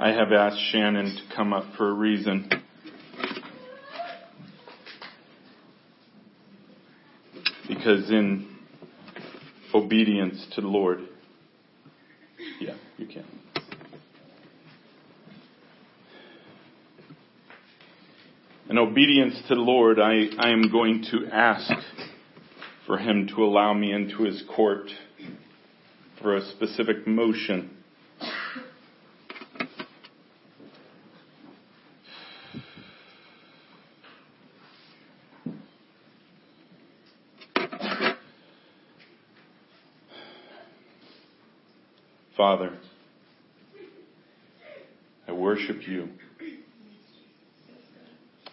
I have asked Shannon to come up for a reason. Because in obedience to the Lord, yeah, you can. In obedience to the Lord, I, I am going to ask for Him to allow me into His court for a specific motion. Father, I worship you.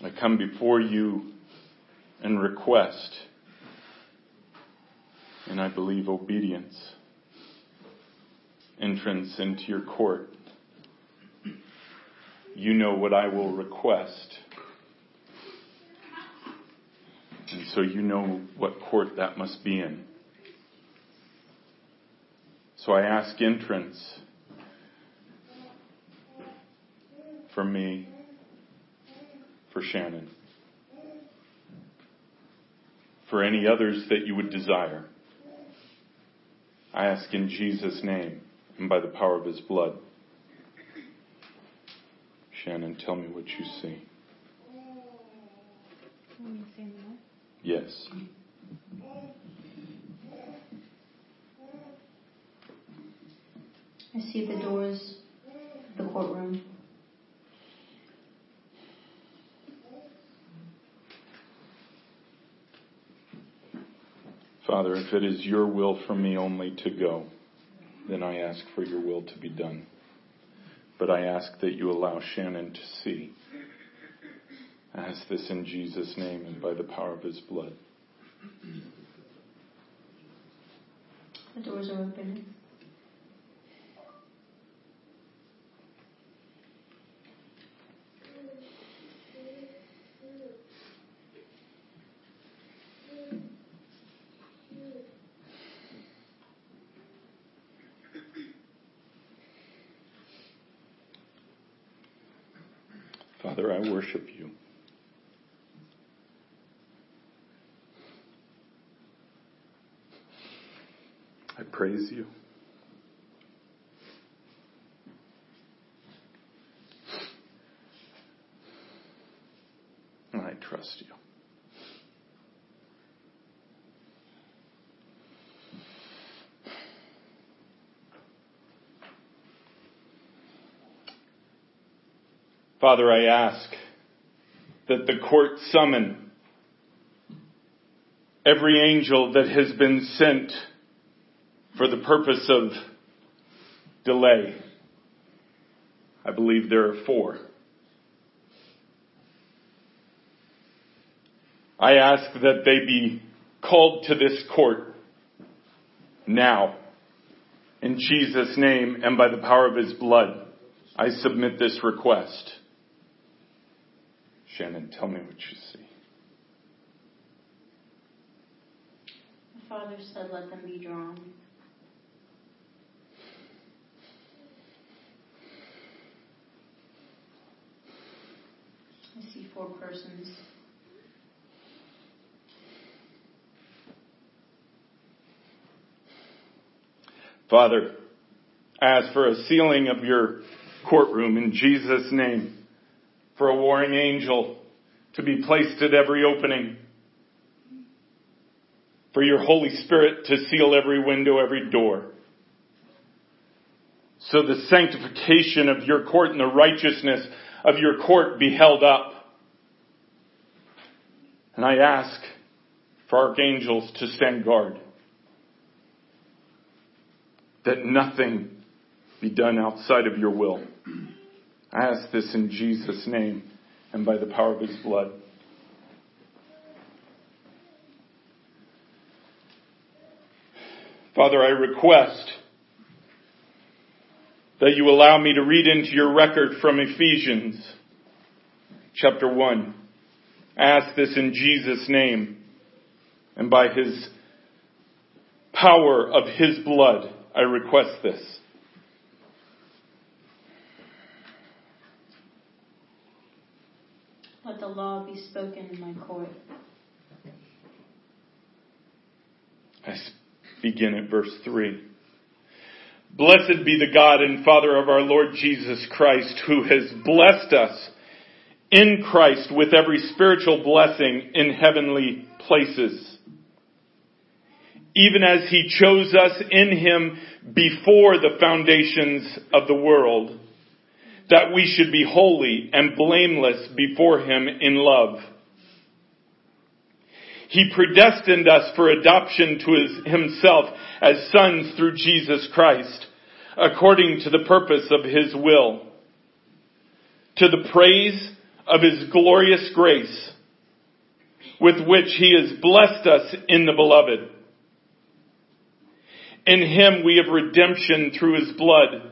I come before you and request, and I believe obedience, entrance into your court. You know what I will request. And so you know what court that must be in. So I ask entrance for me, for Shannon, for any others that you would desire. I ask in Jesus' name and by the power of his blood. Shannon, tell me what you see. Yes. I see the doors of the courtroom. Father, if it is your will for me only to go, then I ask for your will to be done. But I ask that you allow Shannon to see. I ask this in Jesus' name and by the power of his blood. The doors are open. Father, I worship you. I praise you. And I trust you. Father, I ask that the court summon every angel that has been sent for the purpose of delay. I believe there are four. I ask that they be called to this court now. In Jesus' name and by the power of his blood, I submit this request. Shannon, tell me what you see. The Father said, let them be drawn. I see four persons. Father, ask for a sealing of your courtroom in Jesus' name, for a warring angel to be placed at every opening, for your Holy Spirit to seal every window, every door. So the sanctification of your court and the righteousness of your court be held up. And I ask for archangels to stand guard. That nothing be done outside of your will. I ask this in Jesus' name and by the power of his blood. Father, I request that you allow me to read into your record from Ephesians chapter 1. I ask this in Jesus' name and by his power of his blood, I request this. Let the law be spoken in my court. I begin at verse 3. Blessed be the God and Father of our Lord Jesus Christ, who has blessed us in Christ with every spiritual blessing in heavenly places. Even as he chose us in him before the foundations of the world, that we should be holy and blameless before him in love. He predestined us for adoption to his, himself as sons through Jesus Christ, according to the purpose of his will, to the praise of his glorious grace, with which he has blessed us in the beloved. In him we have redemption through his blood,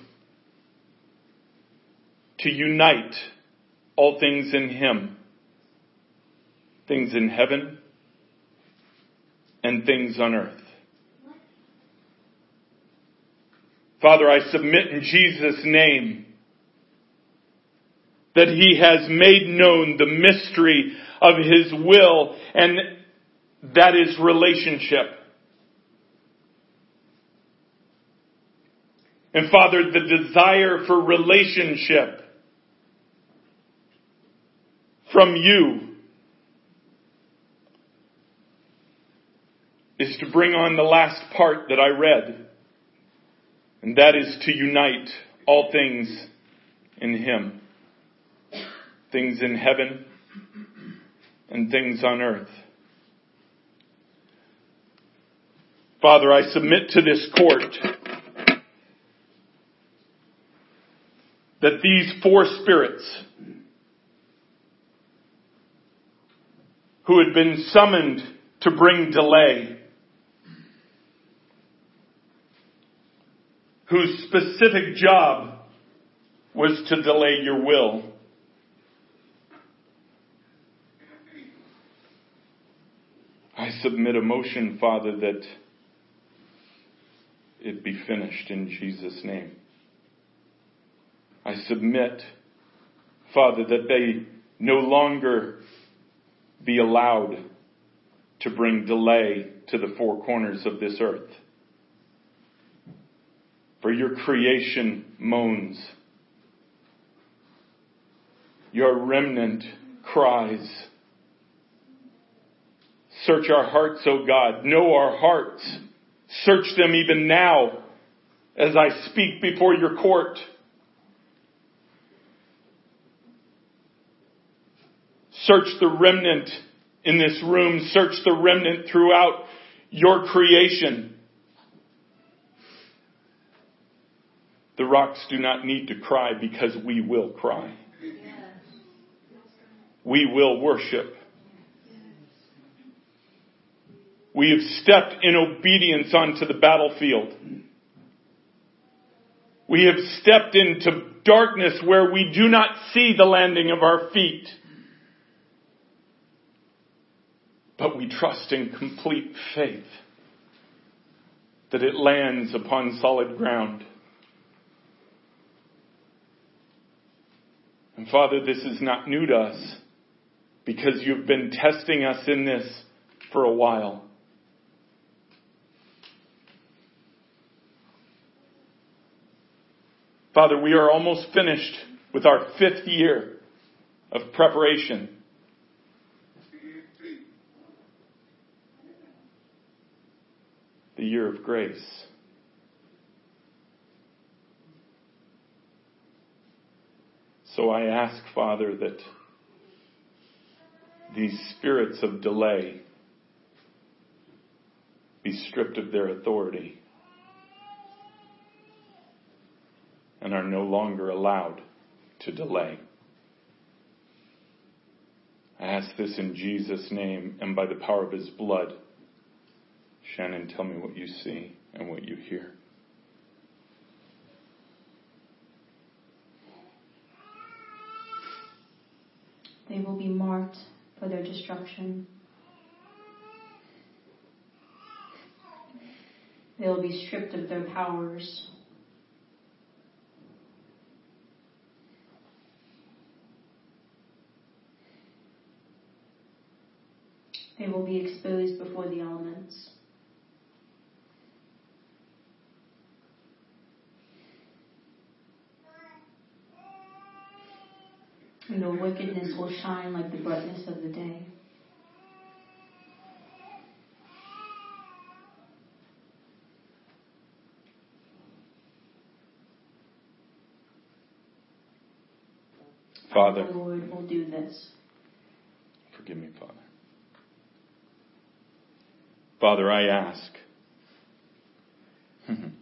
to unite all things in him. Things in heaven and things on earth. Father, I submit in Jesus' name that He has made known the mystery of His will and that is relationship. And Father, the desire for relationship from you is to bring on the last part that I read. And that is to unite all things in Him. Things in heaven and things on earth. Father, I submit to this court that these four spirits who had been summoned to bring delay whose specific job was to delay your will. I submit a motion, Father, that it be finished in Jesus' name. I submit, Father, that they no longer be allowed to bring delay to the four corners of this earth for your creation moans. Your remnant cries. Search our hearts, O God. Know our hearts. Search them even now as I speak before your court. Search the remnant in this room. Search the remnant throughout your creation. The rocks do not need to cry because we will cry. We will worship. We have stepped in obedience onto the battlefield. We have stepped into darkness where we do not see the landing of our feet. But we trust in complete faith that it lands upon solid ground. And Father, this is not new to us because you've been testing us in this for a while. Father, we are almost finished with our fifth year of preparation. The year of grace. So I ask, Father, that these spirits of delay be stripped of their authority and are no longer allowed to delay. I ask this in Jesus' name and by the power of his blood. Shannon, tell me what you see and what you hear. They will be marked for their destruction. They will be stripped of their powers. They will be exposed before the elements. And their wickedness will shine like the brightness of the day. Father. The Lord will do this. Forgive me, Father. Father, I ask.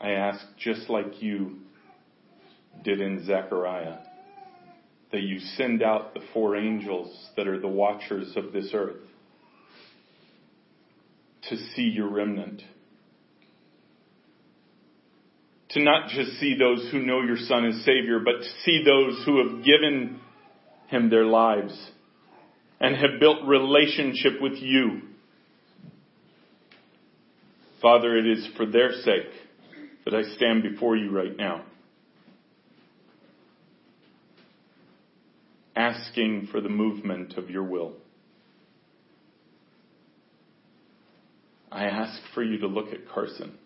I ask just like you did in Zechariah, that you send out the four angels that are the watchers of this earth to see your remnant to not just see those who know your Son as Savior, but to see those who have given Him their lives and have built relationship with you. Father, it is for their sake that I stand before you right now. Asking for the movement of your will. I ask for you to look at Carson.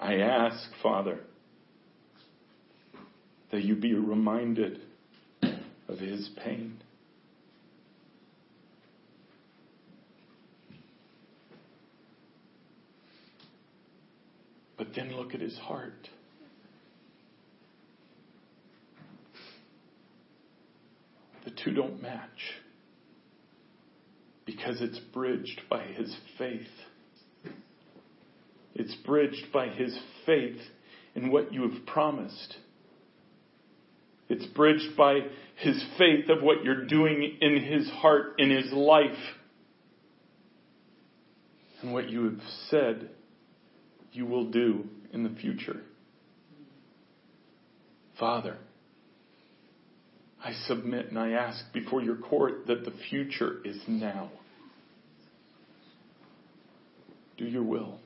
I ask, Father, that you be reminded of his pain. But then look at his heart. The two don't match because it's bridged by his faith. It's bridged by his faith in what you have promised. It's bridged by his faith of what you're doing in his heart, in his life, and what you have said you will do in the future. Father, I submit and I ask before your court that the future is now. Do your will.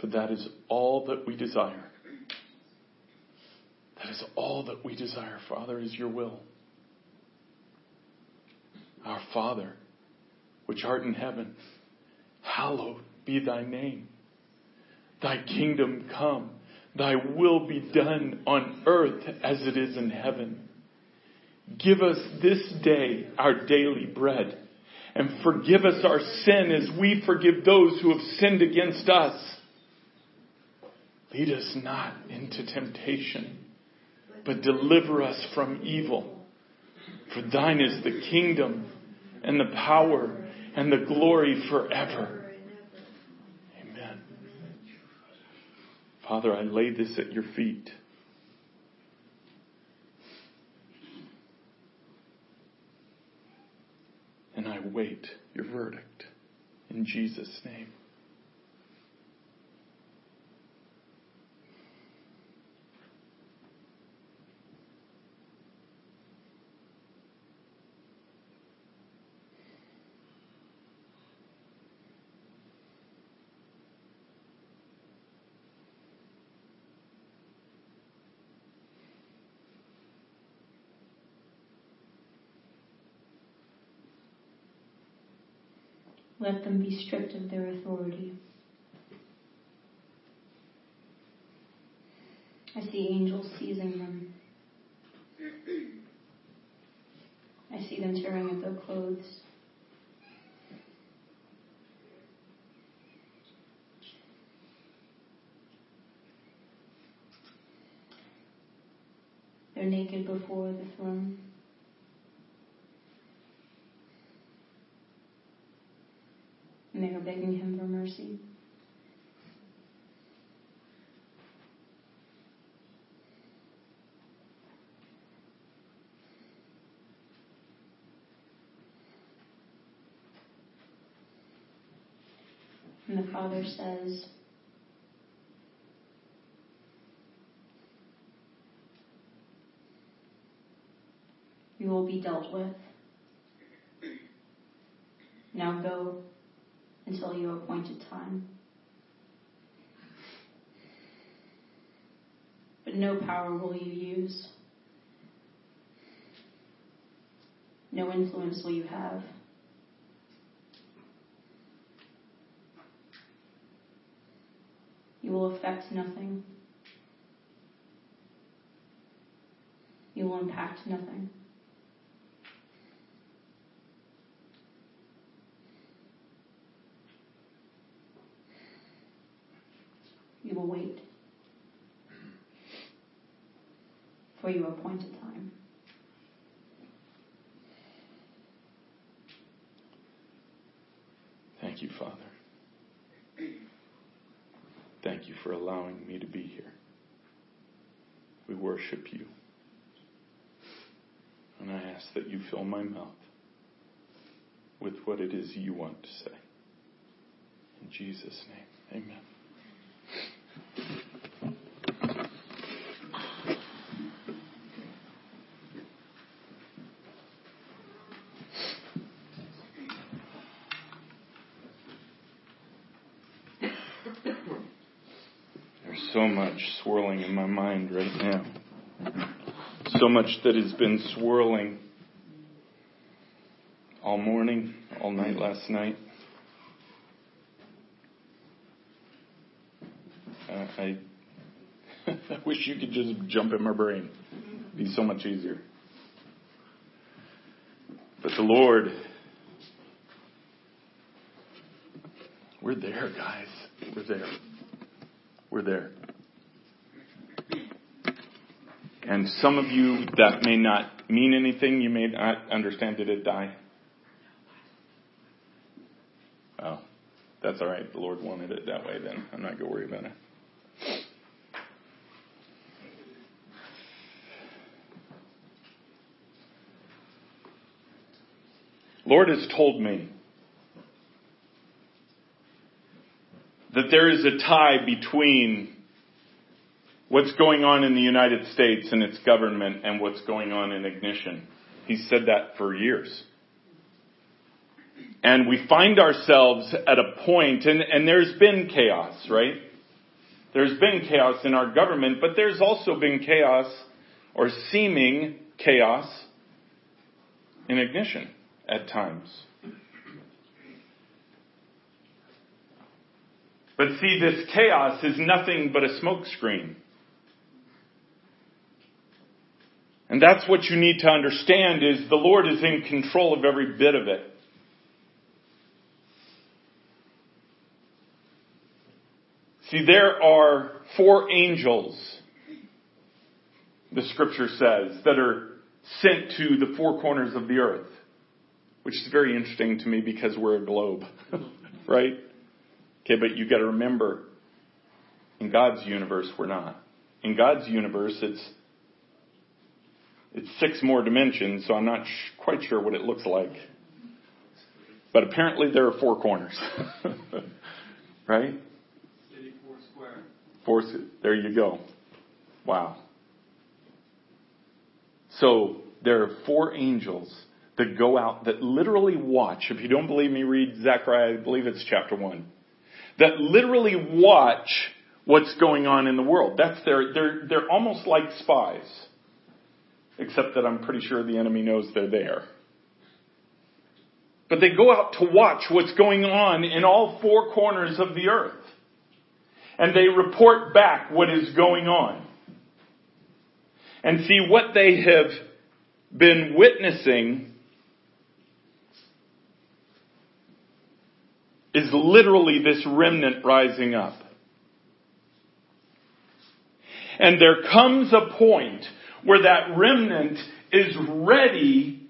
For that is all that we desire. That is all that we desire, Father, is your will. Our Father, which art in heaven, hallowed be thy name. Thy kingdom come, thy will be done on earth as it is in heaven. Give us this day our daily bread and forgive us our sin as we forgive those who have sinned against us Lead us not into temptation, but deliver us from evil. For thine is the kingdom and the power and the glory forever. Amen. Father, I lay this at your feet. And I wait your verdict in Jesus' name. Let them be stripped of their authority. I see angels seizing them. I see them tearing at their clothes. They're naked before the throne. And they are begging him for mercy. And the Father says, You will be dealt with. Now go until your appointed time. But no power will you use. No influence will you have. You will affect nothing. You will impact nothing. You will wait for your appointed time. Thank you, Father. Thank you for allowing me to be here. We worship you. And I ask that you fill my mouth with what it is you want to say. In Jesus' name, amen. There's so much swirling in my mind right now. So much that has been swirling all morning, all night last night. Uh, I, I wish you could just jump in my brain. It'd be so much easier. But the Lord, we're there, guys. We're there. We're there. And some of you, that may not mean anything. You may not understand. Did it die? Oh, that's all right. The Lord wanted it that way then. I'm not going to worry about it. Lord has told me that there is a tie between what's going on in the United States and its government and what's going on in ignition. He's said that for years. And we find ourselves at a point, and, and there's been chaos, right? There's been chaos in our government, but there's also been chaos or seeming chaos in ignition at times. But see, this chaos is nothing but a smokescreen. And that's what you need to understand is the Lord is in control of every bit of it. See, there are four angels, the scripture says, that are sent to the four corners of the earth, which is very interesting to me because we're a globe, right? Okay, but you gotta remember, in God's universe, we're not. In God's universe, it's it's six more dimensions, so I'm not sh- quite sure what it looks like. But apparently there are four corners. right? City four square. Four, there you go. Wow. So there are four angels that go out that literally watch. If you don't believe me, read Zechariah, I believe it's chapter one. That literally watch what's going on in the world. That's their, they're, they're almost like spies except that I'm pretty sure the enemy knows they're there. But they go out to watch what's going on in all four corners of the earth. And they report back what is going on. And see what they have been witnessing is literally this remnant rising up. And there comes a point where that remnant is ready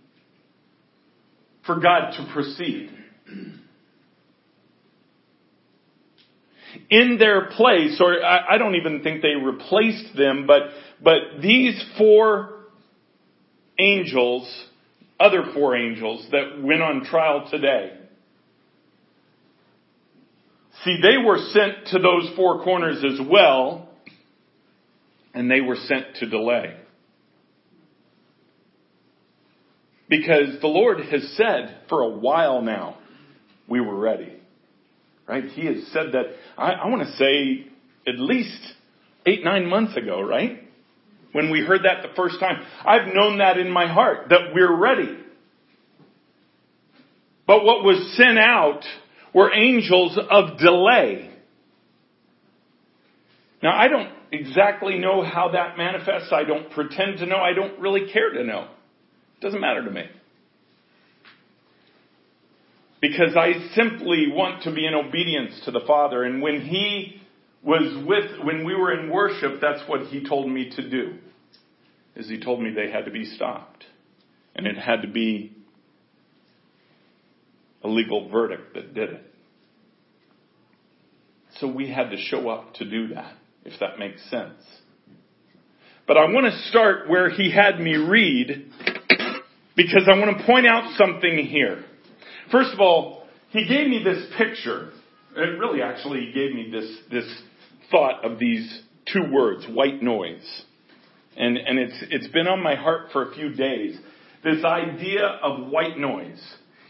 for God to proceed. in their place, or I, I don't even think they replaced them, but, but these four angels, other four angels that went on trial today, see, they were sent to those four corners as well, and they were sent to delay. Because the Lord has said for a while now, we were ready. Right? He has said that, I, I want to say, at least eight, nine months ago, right? When we heard that the first time. I've known that in my heart, that we're ready. But what was sent out were angels of delay. Now I don't exactly know how that manifests. I don't pretend to know. I don't really care to know. Doesn't matter to me. Because I simply want to be in obedience to the Father. And when He was with, when we were in worship, that's what He told me to do. Is He told me they had to be stopped. And it had to be a legal verdict that did it. So we had to show up to do that, if that makes sense. But I want to start where he had me read because I want to point out something here. First of all, he gave me this picture. It really actually gave me this, this thought of these two words, white noise. And, and it's, it's been on my heart for a few days. This idea of white noise.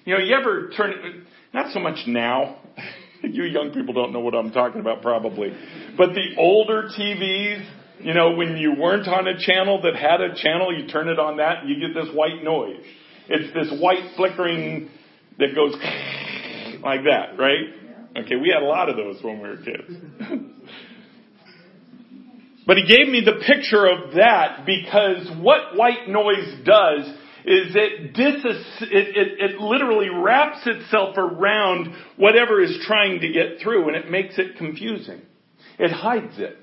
You know, you ever turn, not so much now. you young people don't know what I'm talking about probably. But the older TVs, you know, when you weren't on a channel that had a channel, you turn it on that and you get this white noise. It's this white flickering that goes like that, right? Okay, we had a lot of those when we were kids. but he gave me the picture of that because what white noise does is it, dis- it, it, it literally wraps itself around whatever is trying to get through and it makes it confusing. It hides it.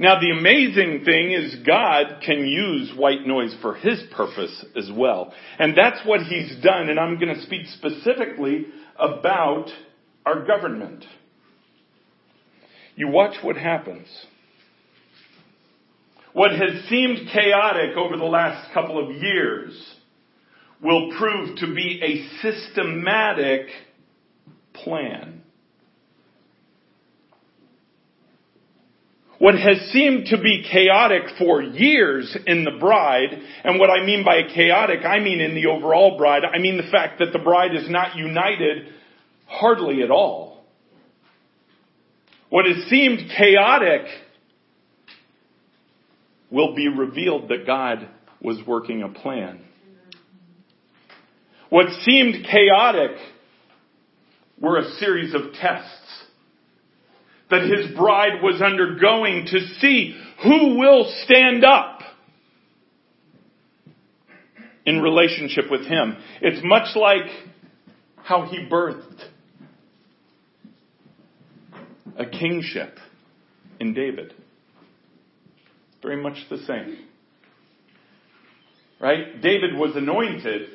Now the amazing thing is God can use white noise for His purpose as well. And that's what He's done, and I'm going to speak specifically about our government. You watch what happens. What has seemed chaotic over the last couple of years will prove to be a systematic plan. What has seemed to be chaotic for years in the bride, and what I mean by chaotic, I mean in the overall bride, I mean the fact that the bride is not united hardly at all. What has seemed chaotic will be revealed that God was working a plan. What seemed chaotic were a series of tests that his bride was undergoing to see who will stand up in relationship with him. It's much like how he birthed a kingship in David. Very much the same. Right? David was anointed,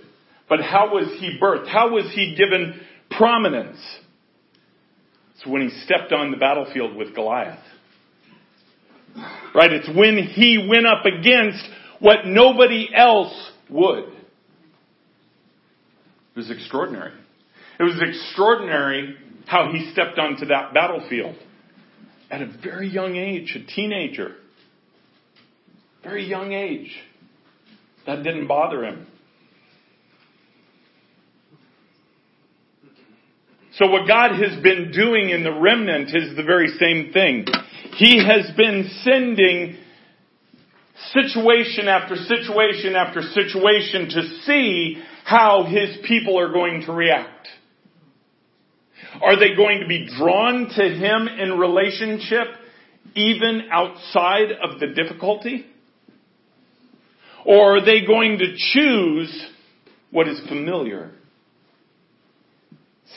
but how was he birthed? How was he given prominence? It's when he stepped on the battlefield with Goliath. Right? It's when he went up against what nobody else would. It was extraordinary. It was extraordinary how he stepped onto that battlefield at a very young age, a teenager. Very young age. That didn't bother him. So what God has been doing in the remnant is the very same thing. He has been sending situation after situation after situation to see how His people are going to react. Are they going to be drawn to Him in relationship even outside of the difficulty? Or are they going to choose what is familiar?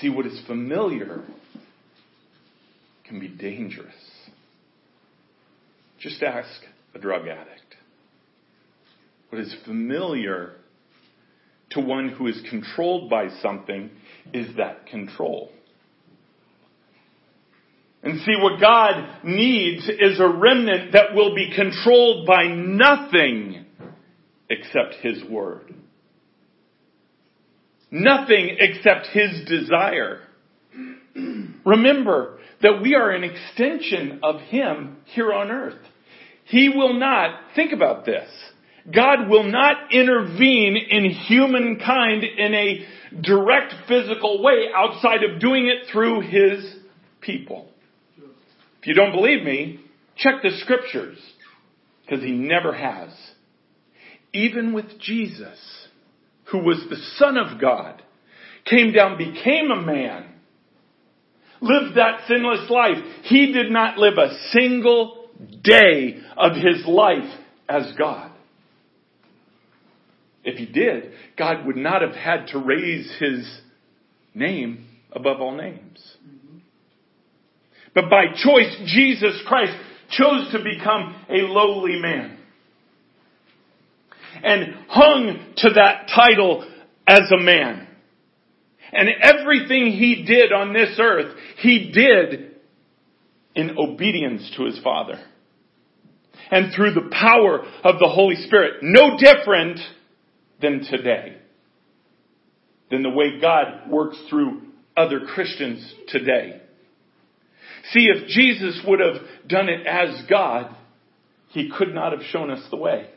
See, what is familiar can be dangerous. Just ask a drug addict. What is familiar to one who is controlled by something is that control. And see, what God needs is a remnant that will be controlled by nothing except His Word. Nothing except His desire. Remember that we are an extension of Him here on earth. He will not, think about this, God will not intervene in humankind in a direct physical way outside of doing it through His people. If you don't believe me, check the scriptures, because He never has. Even with Jesus, who was the Son of God, came down, became a man, lived that sinless life. He did not live a single day of his life as God. If he did, God would not have had to raise his name above all names. But by choice, Jesus Christ chose to become a lowly man and hung to that title as a man. And everything he did on this earth, he did in obedience to his Father. And through the power of the Holy Spirit. No different than today. Than the way God works through other Christians today. See, if Jesus would have done it as God, he could not have shown us the way.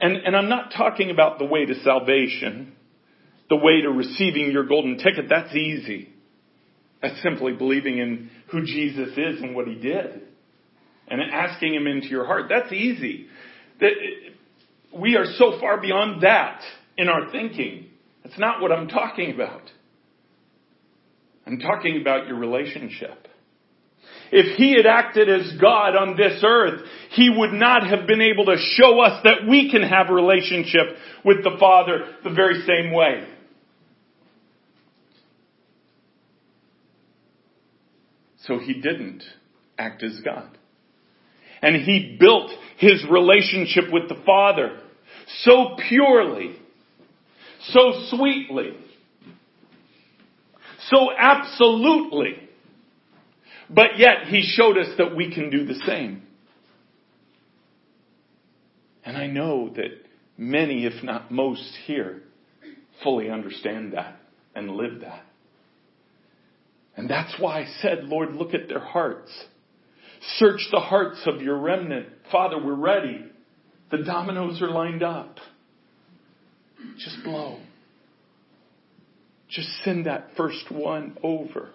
And, and I'm not talking about the way to salvation, the way to receiving your golden ticket. That's easy. That's simply believing in who Jesus is and what he did. And asking him into your heart. That's easy. We are so far beyond that in our thinking. That's not what I'm talking about. I'm talking about your relationship. If he had acted as God on this earth, he would not have been able to show us that we can have a relationship with the Father the very same way. So he didn't act as God. And he built his relationship with the Father so purely, so sweetly, so absolutely. But yet he showed us that we can do the same. And I know that many, if not most here, fully understand that and live that. And that's why I said, Lord, look at their hearts. Search the hearts of your remnant. Father, we're ready. The dominoes are lined up. Just blow. Just send that first one over.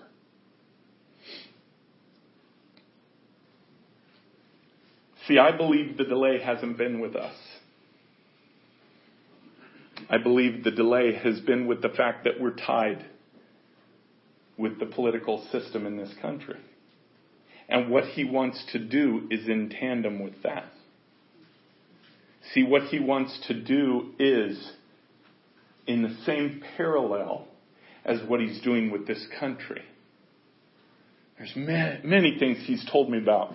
See, I believe the delay hasn't been with us. I believe the delay has been with the fact that we're tied with the political system in this country. And what he wants to do is in tandem with that. See, what he wants to do is in the same parallel as what he's doing with this country. There's many, things he's told me about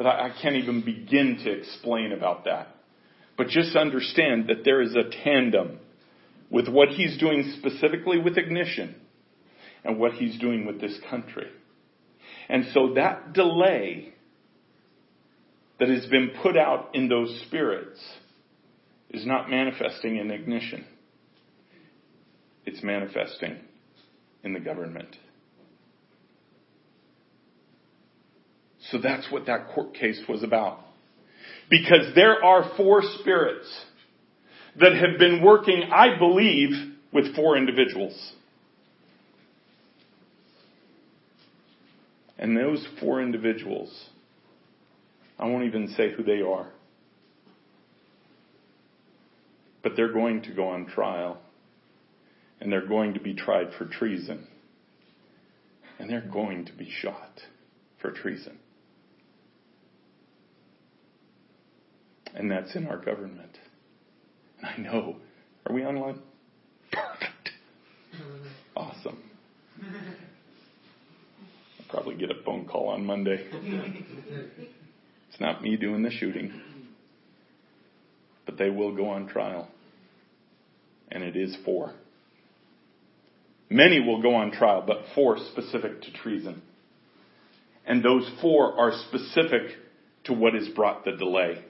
that I, I can't even begin to explain about that. But just understand that there is a tandem with what he's doing specifically with ignition and what he's doing with this country. And so that delay that has been put out in those spirits is not manifesting in ignition. It's manifesting in the government. So that's what that court case was about. Because there are four spirits that have been working, I believe, with four individuals. And those four individuals, I won't even say who they are, but they're going to go on trial and they're going to be tried for treason. And they're going to be shot for treason. And that's in our government. And I know. Are we online? Perfect. Awesome. I'll probably get a phone call on Monday. It's not me doing the shooting. But they will go on trial. And it is four. Many will go on trial, but four specific to treason. And those four are specific to what has brought the delay.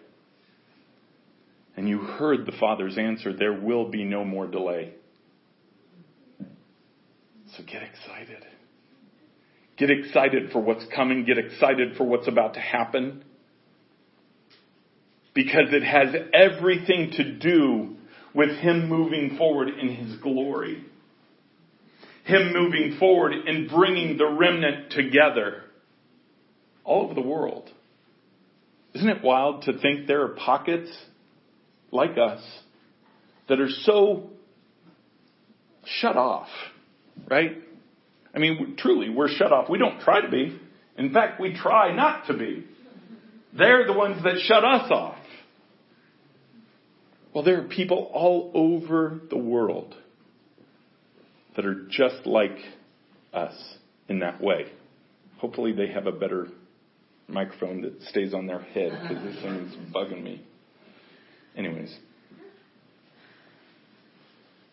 And you heard the Father's answer there will be no more delay. So get excited. Get excited for what's coming. Get excited for what's about to happen. Because it has everything to do with Him moving forward in His glory. Him moving forward and bringing the remnant together all over the world. Isn't it wild to think there are pockets like us that are so shut off, right? I mean, truly, we're shut off. We don't try to be. In fact, we try not to be. They're the ones that shut us off. Well, there are people all over the world that are just like us in that way. Hopefully, they have a better microphone that stays on their head because this thing is bugging me. Anyways,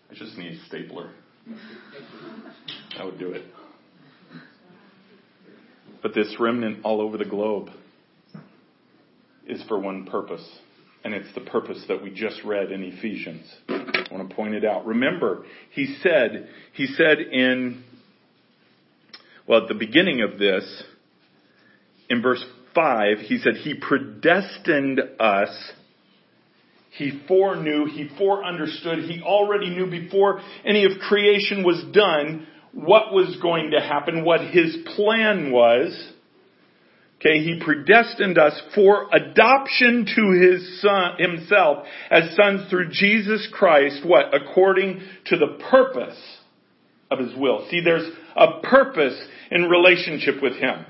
I just need a stapler. That would do it. But this remnant all over the globe is for one purpose, and it's the purpose that we just read in Ephesians. I want to point it out. Remember, he said, he said in, well, at the beginning of this, in verse 5, he said, He predestined us. He foreknew, he foreunderstood, he already knew before any of creation was done what was going to happen, what his plan was. Okay, he predestined us for adoption to his son, himself as sons through Jesus Christ, what? According to the purpose of his will. See, there's a purpose in relationship with him.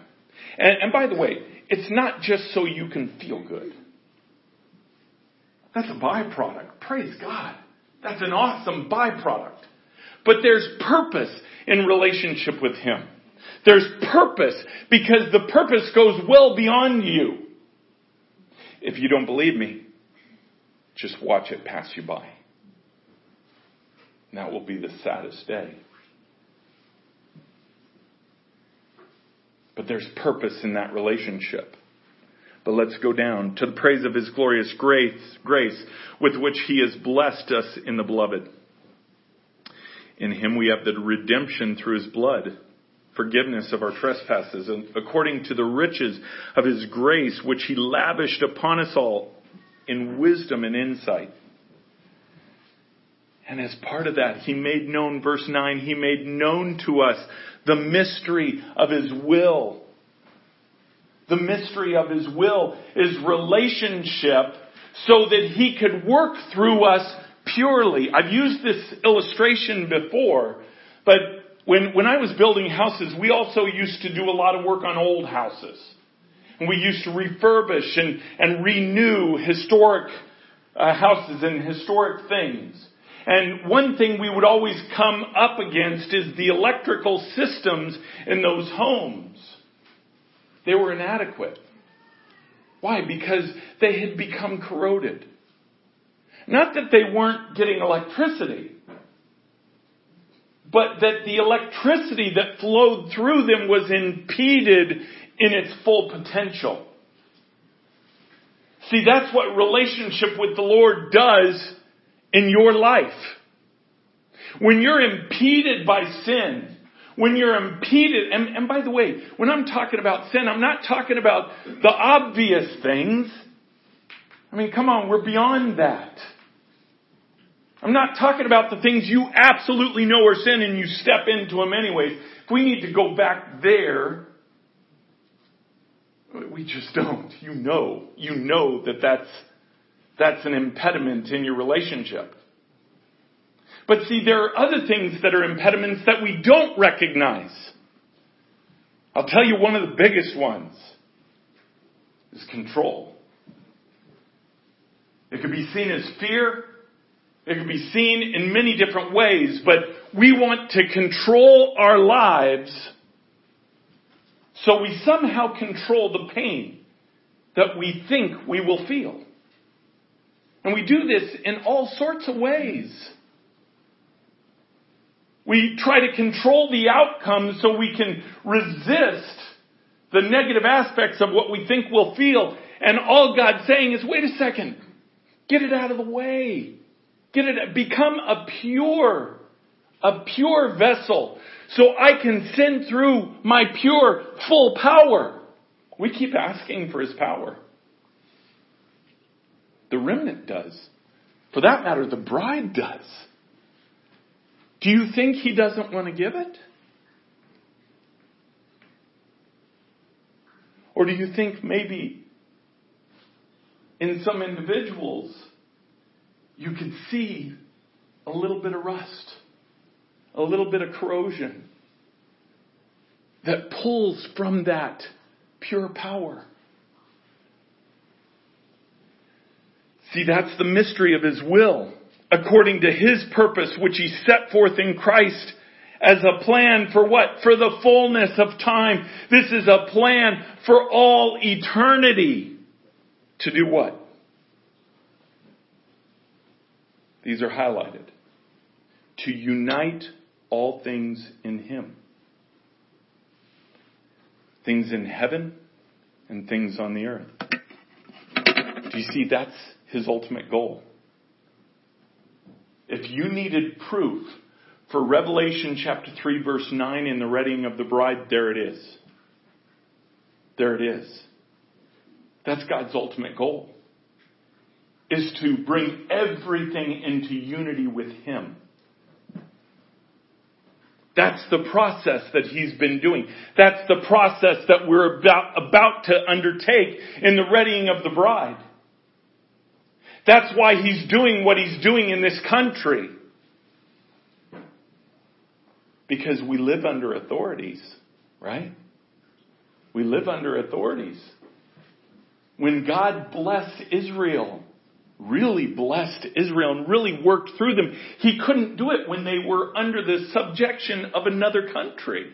And, and by the way, it's not just so you can feel good. That's a byproduct. Praise God. That's an awesome byproduct. But there's purpose in relationship with Him. There's purpose because the purpose goes well beyond you. If you don't believe me, just watch it pass you by. And that will be the saddest day. But there's purpose in that relationship. But let's go down to the praise of his glorious grace, grace with which he has blessed us in the beloved. In him we have the redemption through his blood, forgiveness of our trespasses, and according to the riches of his grace, which he lavished upon us all in wisdom and insight. And as part of that, he made known, verse 9, he made known to us the mystery of his will. The mystery of his will is relationship so that he could work through us purely. I've used this illustration before, but when, when I was building houses, we also used to do a lot of work on old houses. And we used to refurbish and, and renew historic uh, houses and historic things. And one thing we would always come up against is the electrical systems in those homes. They were inadequate. Why? Because they had become corroded. Not that they weren't getting electricity, but that the electricity that flowed through them was impeded in its full potential. See, that's what relationship with the Lord does in your life. When you're impeded by sin, when you're impeded, and, and by the way, when I'm talking about sin, I'm not talking about the obvious things. I mean, come on, we're beyond that. I'm not talking about the things you absolutely know are sin and you step into them anyways. If we need to go back there, we just don't. You know, you know that that's, that's an impediment in your relationship. But see, there are other things that are impediments that we don't recognize. I'll tell you one of the biggest ones is control. It could be seen as fear. It can be seen in many different ways, but we want to control our lives so we somehow control the pain that we think we will feel. And we do this in all sorts of ways. We try to control the outcome so we can resist the negative aspects of what we think we'll feel. And all God's saying is, wait a second. Get it out of the way. Get it, become a pure, a pure vessel so I can send through my pure, full power. We keep asking for His power. The remnant does. For that matter, the bride does. Do you think He doesn't want to give it? Or do you think maybe in some individuals you could see a little bit of rust, a little bit of corrosion that pulls from that pure power? See, that's the mystery of His will, according to His purpose, which He set forth in Christ as a plan for what? For the fullness of time. This is a plan for all eternity. To do what? These are highlighted. To unite all things in Him. Things in heaven and things on the earth. Do you see that's His ultimate goal? If you needed proof for Revelation chapter 3 verse 9 in the reading of the bride, there it is. There it is. That's God's ultimate goal. Is to bring everything into unity with Him. That's the process that He's been doing. That's the process that we're about, about to undertake in the readying of the bride. That's why He's doing what He's doing in this country. Because we live under authorities, right? We live under authorities. When God blessed Israel, really blessed Israel and really worked through them, He couldn't do it when they were under the subjection of another country.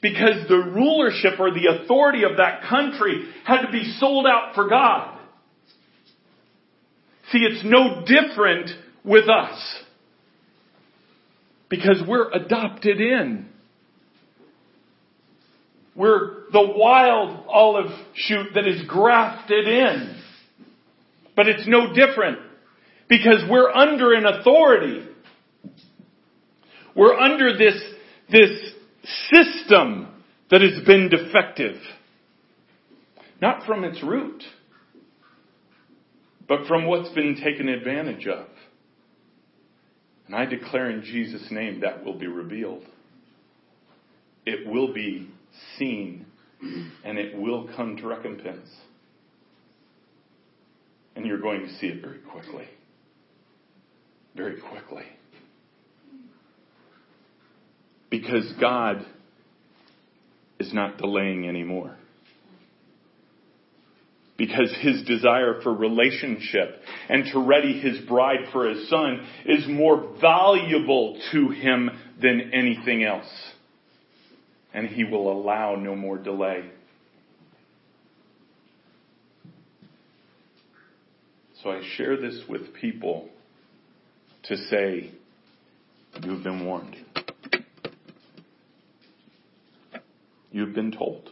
Because the rulership or the authority of that country had to be sold out for God. See, it's no different with us because we're adopted in. We're the wild olive shoot that is grafted in. But it's no different because we're under an authority. We're under this, this system that has been defective. Not from its root, but from what's been taken advantage of. And I declare in Jesus' name that will be revealed. It will be seen and it will come to recompense. And you're going to see it very quickly. Very quickly. Because God is not delaying anymore because his desire for relationship and to ready his bride for his son is more valuable to him than anything else. And he will allow no more delay. So I share this with people to say, you've been warned. You've been told.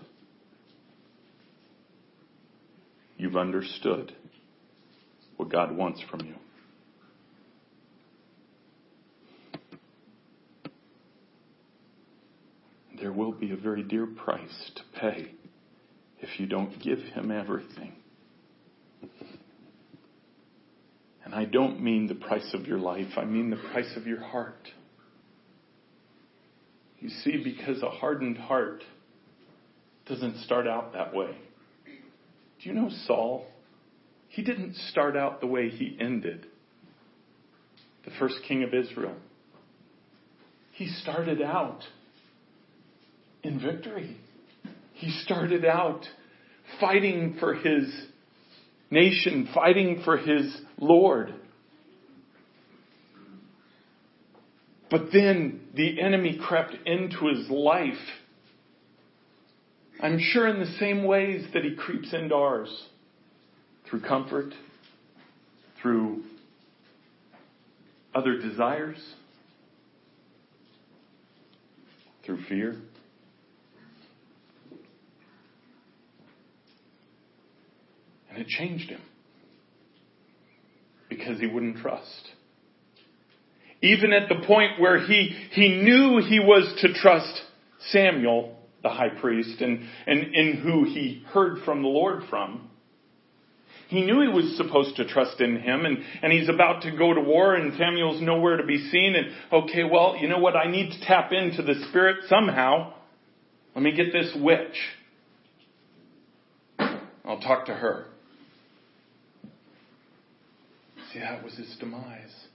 You've understood what God wants from you. There will be a very dear price to pay if you don't give Him everything. And I don't mean the price of your life, I mean the price of your heart. You see, because a hardened heart doesn't start out that way. Do you know Saul? He didn't start out the way he ended. The first king of Israel. He started out in victory. He started out fighting for his nation, fighting for his Lord. But then the enemy crept into his life I'm sure in the same ways that he creeps into ours through comfort, through other desires, through fear. And it changed him because he wouldn't trust. Even at the point where he, he knew he was to trust Samuel, the high priest, and, and in who he heard from the Lord from, he knew he was supposed to trust in him and, and he's about to go to war and Samuel's nowhere to be seen and okay, well, you know what? I need to tap into the spirit somehow. Let me get this witch. I'll talk to her. See, that was his demise.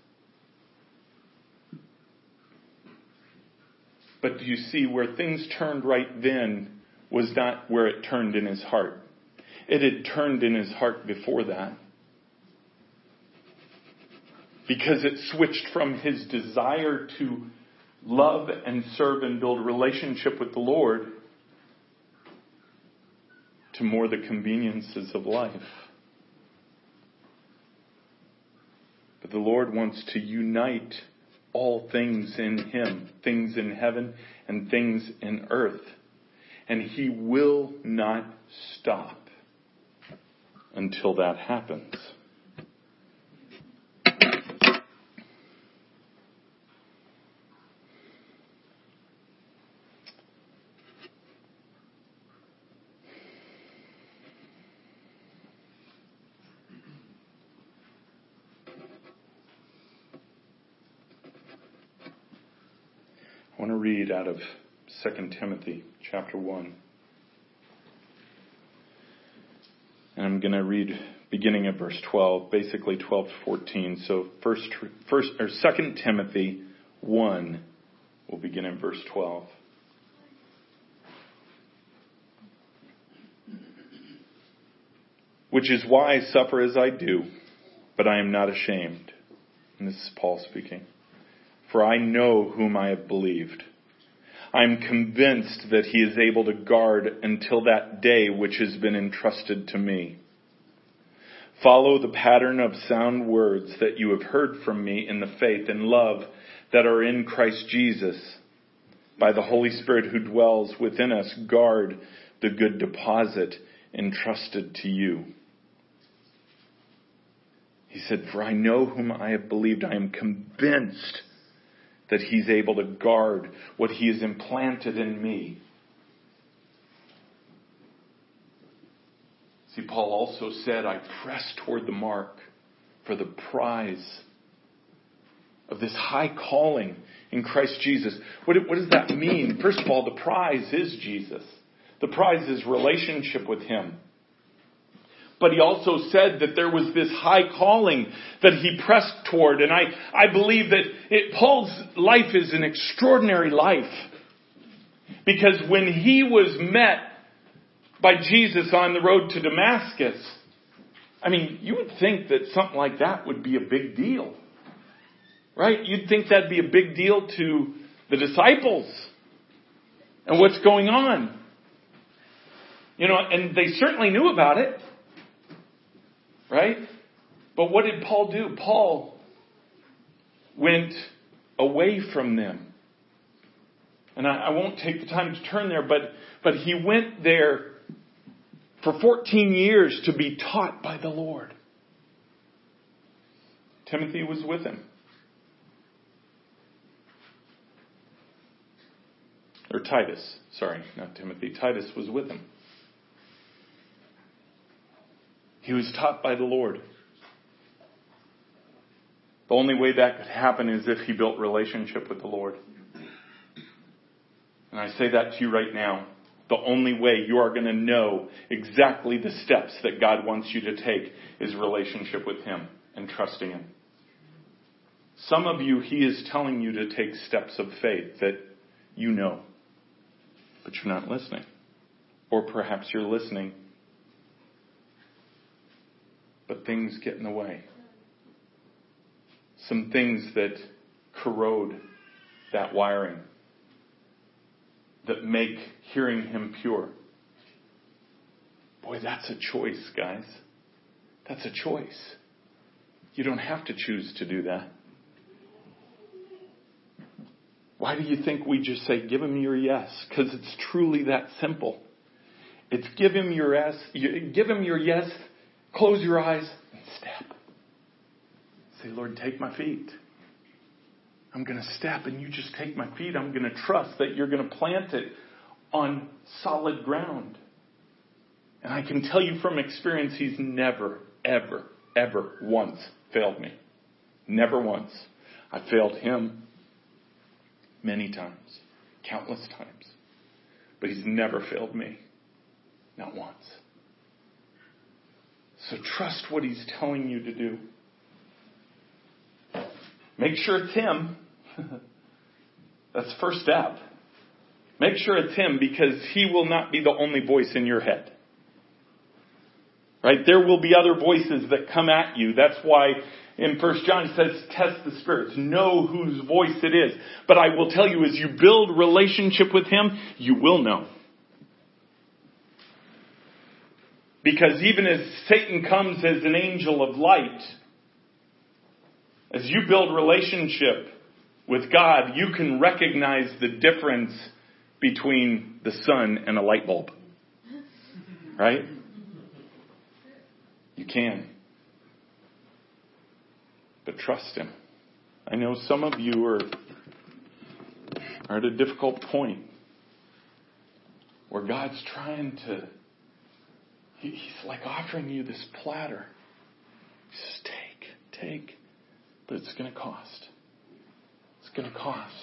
But do you see where things turned right then was not where it turned in his heart. It had turned in his heart before that. Because it switched from his desire to love and serve and build a relationship with the Lord to more the conveniences of life. But the Lord wants to unite all things in Him, things in heaven and things in earth. And He will not stop until that happens. I want to read out of 2 Timothy chapter 1. And I'm going to read beginning at verse 12, basically 12 to 14. So first, first or 2 Timothy 1 will begin in verse 12. Which is why I suffer as I do, but I am not ashamed. And this is Paul speaking. For I know whom I have believed. I am convinced that he is able to guard until that day which has been entrusted to me. Follow the pattern of sound words that you have heard from me in the faith and love that are in Christ Jesus. By the Holy Spirit who dwells within us, guard the good deposit entrusted to you. He said, For I know whom I have believed. I am convinced that He's able to guard what He has implanted in me. See, Paul also said, I press toward the mark for the prize of this high calling in Christ Jesus. What, what does that mean? First of all, the prize is Jesus. The prize is relationship with Him. But he also said that there was this high calling that he pressed toward. And I, I believe that it, Paul's life is an extraordinary life. Because when he was met by Jesus on the road to Damascus, I mean, you would think that something like that would be a big deal. Right? You'd think that'd be a big deal to the disciples and what's going on. You know, and they certainly knew about it. Right? But what did Paul do? Paul went away from them. And I, I, won't take the time to turn there, but, but he went there for 14 years to be taught by the Lord. Timothy was with him. Or Titus, sorry, not Timothy. Titus was with him. He was taught by the Lord. The only way that could happen is if he built relationship with the Lord. And I say that to you right now. The only way you are going to know exactly the steps that God wants you to take is relationship with Him and trusting Him. Some of you, He is telling you to take steps of faith that you know, but you're not listening. Or perhaps you're listening but things get in the way. Some things that corrode that wiring, that make hearing Him pure. Boy, that's a choice, guys. That's a choice. You don't have to choose to do that. Why do you think we just say, give him your yes? Because it's truly that simple. It's give him your yes, give him your yes Close your eyes and step. Say, Lord, take my feet. I'm going to step and you just take my feet. I'm going to trust that you're going to plant it on solid ground. And I can tell you from experience, he's never, ever, ever once failed me. Never once. I failed him many times, countless times. But he's never failed me. Not once. So trust what he's telling you to do. Make sure it's him. That's first step. Make sure it's him because he will not be the only voice in your head. Right? There will be other voices that come at you. That's why in 1 John it says, test the spirits. Know whose voice it is. But I will tell you, as you build relationship with him, you will know. Because even as Satan comes as an angel of light, as you build relationship with God, you can recognize the difference between the sun and a light bulb. Right? You can. But trust Him. I know some of you are, are at a difficult point where God's trying to, He's like offering you this platter. Just take, take. But it's going to cost. It's going to cost.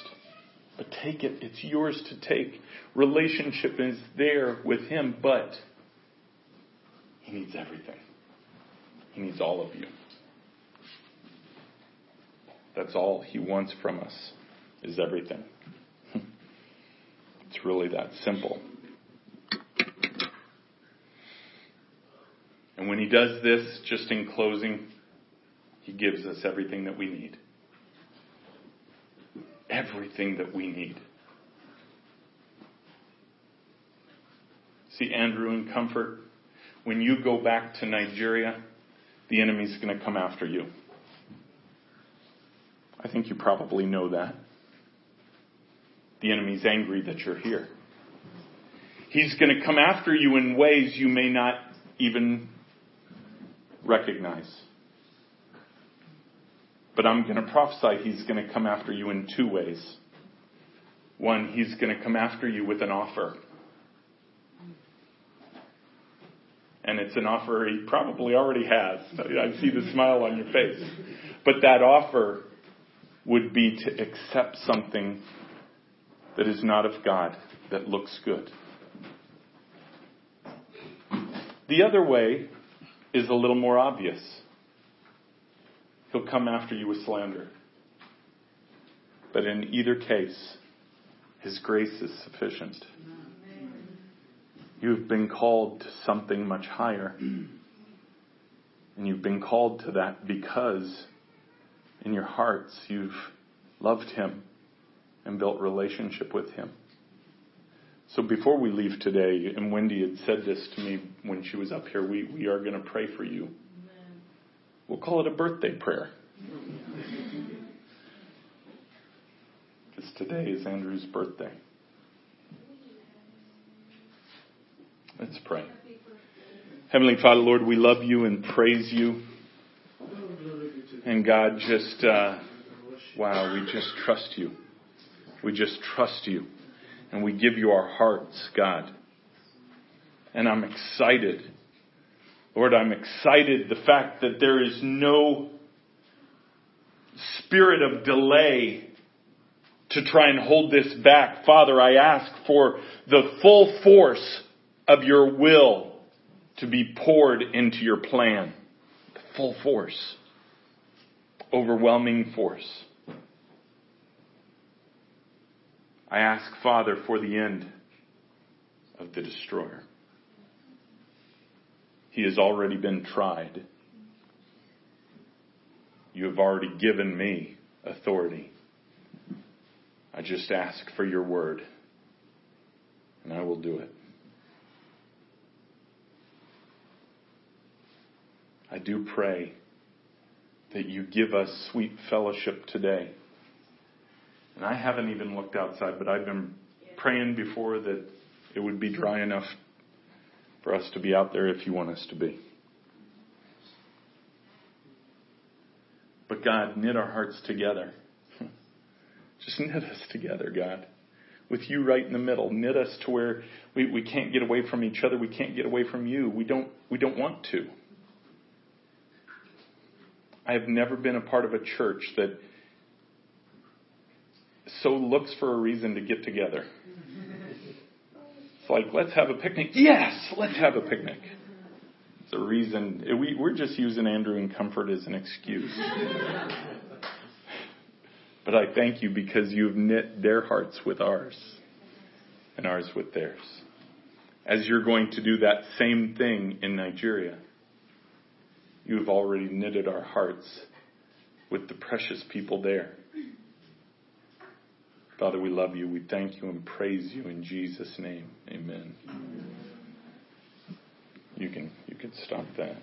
But take it. It's yours to take. Relationship is there with Him, but He needs everything. He needs all of you. That's all He wants from us, is everything. It's really that simple. And when He does this, just in closing, He gives us everything that we need. Everything that we need. See, Andrew, and Comfort, when you go back to Nigeria, the enemy's going to come after you. I think you probably know that. The enemy's angry that you're here. He's going to come after you in ways you may not even recognize. But I'm going to prophesy he's going to come after you in two ways. One, he's going to come after you with an offer. And it's an offer he probably already has. I see the smile on your face. But that offer would be to accept something that is not of God, that looks good. The other way is a little more obvious. He'll come after you with slander. But in either case, His grace is sufficient. You've been called to something much higher. And you've been called to that because in your hearts you've loved Him and built relationship with Him. So before we leave today, and Wendy had said this to me when she was up here, we, we are going to pray for you. We'll call it a birthday prayer. Because today is Andrew's birthday. Let's pray. Heavenly Father, Lord, we love you and praise you. And God, just, uh, wow, we just trust you. We just trust you. And we give you our hearts, God. And I'm excited. Lord, I'm excited the fact that there is no spirit of delay to try and hold this back. Father, I ask for the full force of your will to be poured into your plan. The full force. Overwhelming force. I ask, Father, for the end of the destroyer. He has already been tried. You have already given me authority. I just ask for your word, and I will do it. I do pray that you give us sweet fellowship today. And I haven't even looked outside, but I've been praying before that it would be dry enough for us to be out there if you want us to be. But God, knit our hearts together. Just knit us together, God. With you right in the middle. Knit us to where we, we can't get away from each other. We can't get away from you. We don't, we don't want to. I have never been a part of a church that so looks for a reason to get together. It's like, let's have a picnic. Yes, let's have a picnic. It's a reason. We, we're just using Andrew and Comfort as an excuse. but I thank you because you've knit their hearts with ours and ours with theirs. As you're going to do that same thing in Nigeria, you have already knitted our hearts with the precious people there. Father, we love you. We thank you and praise you in Jesus' name. Amen. You can you can stop that.